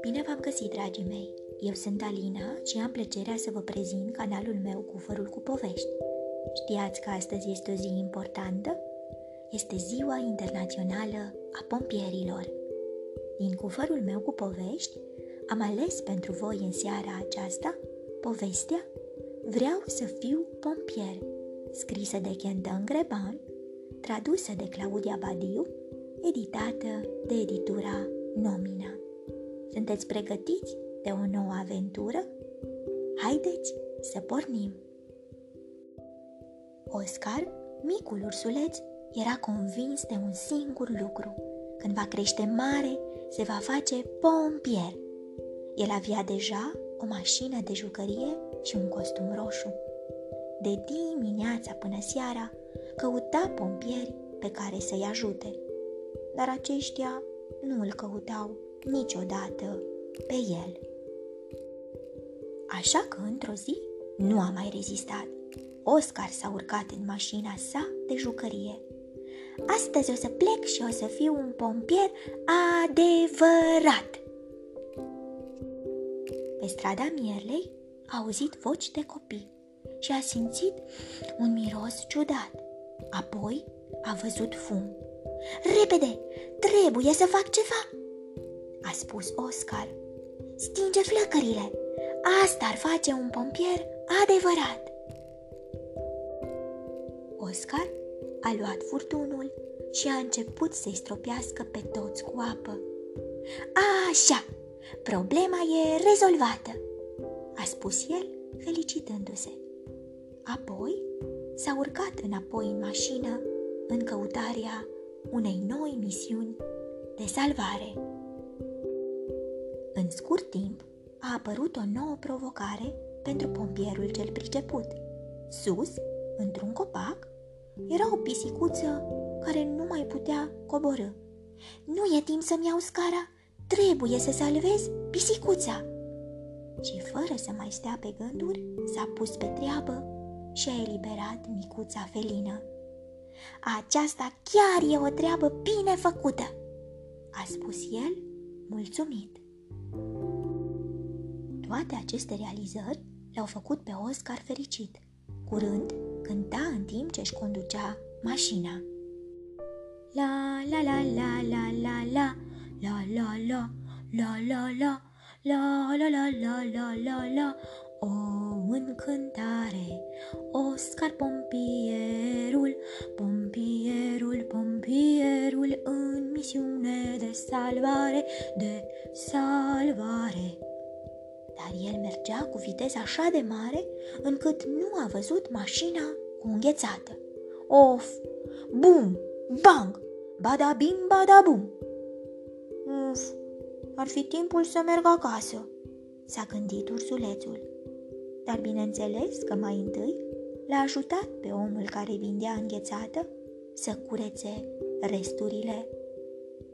Bine v-am găsit, dragii mei! Eu sunt Alina și am plăcerea să vă prezint canalul meu Cufărul cu Povești. Știați că astăzi este o zi importantă? Este Ziua Internațională a Pompierilor. Din cufărul meu cu povești, am ales pentru voi în seara aceasta povestea Vreau să fiu pompier, scrisă de Kentan Greban, tradusă de Claudia Badiu, editată de editura Nomina. Sunteți pregătiți de o nouă aventură? Haideți să pornim! Oscar, micul ursuleț, era convins de un singur lucru. Când va crește mare, se va face pompier. El avea deja o mașină de jucărie și un costum roșu. De dimineața până seara, căuta pompieri pe care să-i ajute. Dar aceștia nu îl căutau niciodată pe el. Așa că, într-o zi, nu a mai rezistat. Oscar s-a urcat în mașina sa de jucărie. Astăzi o să plec și o să fiu un pompier adevărat. Pe strada Mierlei a auzit voci de copii și a simțit un miros ciudat. Apoi a văzut fum. Repede, trebuie să fac ceva, a spus Oscar. Stinge flăcările. Asta ar face un pompier adevărat. Oscar a luat furtunul și a început să-i stropească pe toți cu apă. Așa, problema e rezolvată, a spus el, felicitându-se. Apoi s-a urcat înapoi în mașină în căutarea unei noi misiuni de salvare. În scurt timp a apărut o nouă provocare pentru pompierul cel priceput. Sus, într-un copac, era o pisicuță care nu mai putea coborâ. Nu e timp să-mi iau scara, trebuie să salvez pisicuța. Și fără să mai stea pe gânduri, s-a pus pe treabă și a eliberat micuța felină. Aceasta chiar e o treabă bine făcută, a spus el, mulțumit. Toate aceste realizări l-au făcut pe Oscar fericit. Curând, cânta în timp ce își conducea mașina. La la la la la la la la la la la la la la la la la la la la o încântare Oscar pompierul Pompierul, pompierul În misiune de salvare De salvare dar el mergea cu viteză așa de mare încât nu a văzut mașina cu înghețată. Of! Bum! Bang! Bada bim, bada bum! Uf! Ar fi timpul să merg acasă, s-a gândit ursulețul. Dar bineînțeles că mai întâi l-a ajutat pe omul care vindea înghețată să curețe resturile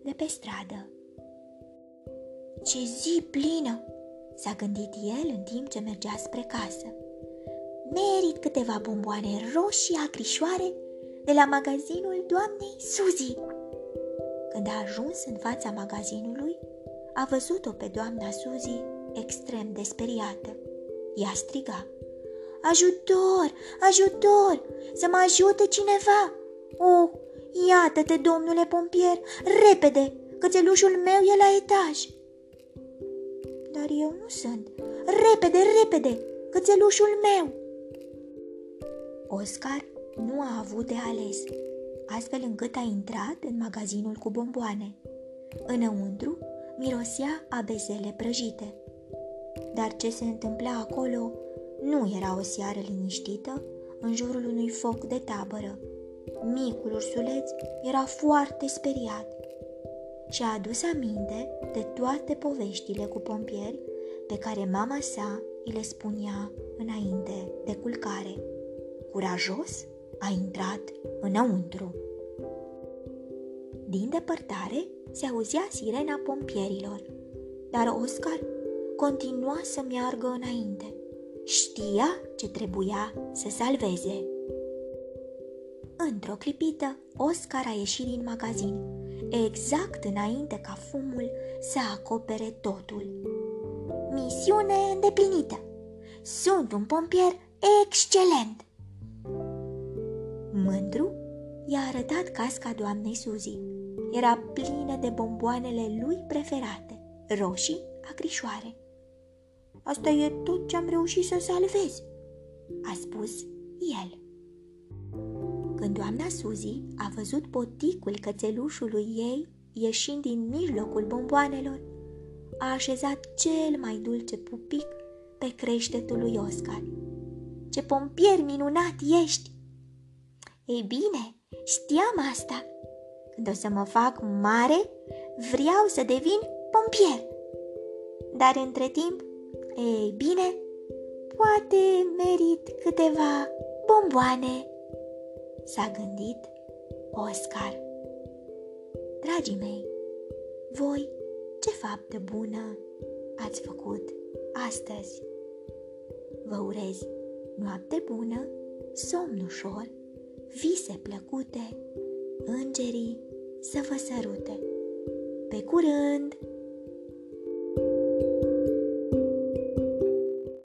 de pe stradă. Ce zi plină! s-a gândit el în timp ce mergea spre casă. Merit câteva bomboane roșii acrișoare de la magazinul doamnei Suzy. Când a ajuns în fața magazinului, a văzut-o pe doamna Suzy extrem de speriată. Ea striga. Ajutor! Ajutor! Să mă ajute cineva! Oh, iată-te, domnule pompier, repede! Cățelușul meu e la etaj! Dar eu nu sunt. Repede, repede, cățelușul meu! Oscar nu a avut de ales, astfel încât a intrat în magazinul cu bomboane. Înăuntru mirosea abezele prăjite. Dar ce se întâmpla acolo nu era o seară liniștită în jurul unui foc de tabără. Micul ursuleț era foarte speriat și-a adus aminte de toate poveștile cu pompieri pe care mama sa îi le spunea înainte de culcare. Curajos a intrat înăuntru. Din depărtare se auzea sirena pompierilor, dar Oscar continua să meargă înainte. Știa ce trebuia să salveze. Într-o clipită, Oscar a ieșit din magazin, exact înainte ca fumul să acopere totul. Misiune îndeplinită! Sunt un pompier excelent! Mândru i-a arătat casca doamnei Suzy. Era plină de bomboanele lui preferate, roșii, acrișoare. Asta e tot ce am reușit să salvez, a spus el. Când doamna Suzy a văzut poticul cățelușului ei ieșind din mijlocul bomboanelor, a așezat cel mai dulce pupic pe creștetul lui Oscar. Ce pompier minunat ești! Ei bine, știam asta. Când o să mă fac mare, vreau să devin pompier. Dar între timp, ei bine, poate merit câteva bomboane s-a gândit Oscar. Dragii mei, voi ce faptă bună ați făcut astăzi? Vă urez noapte bună, somn ușor, vise plăcute, îngerii să vă sărute. Pe curând!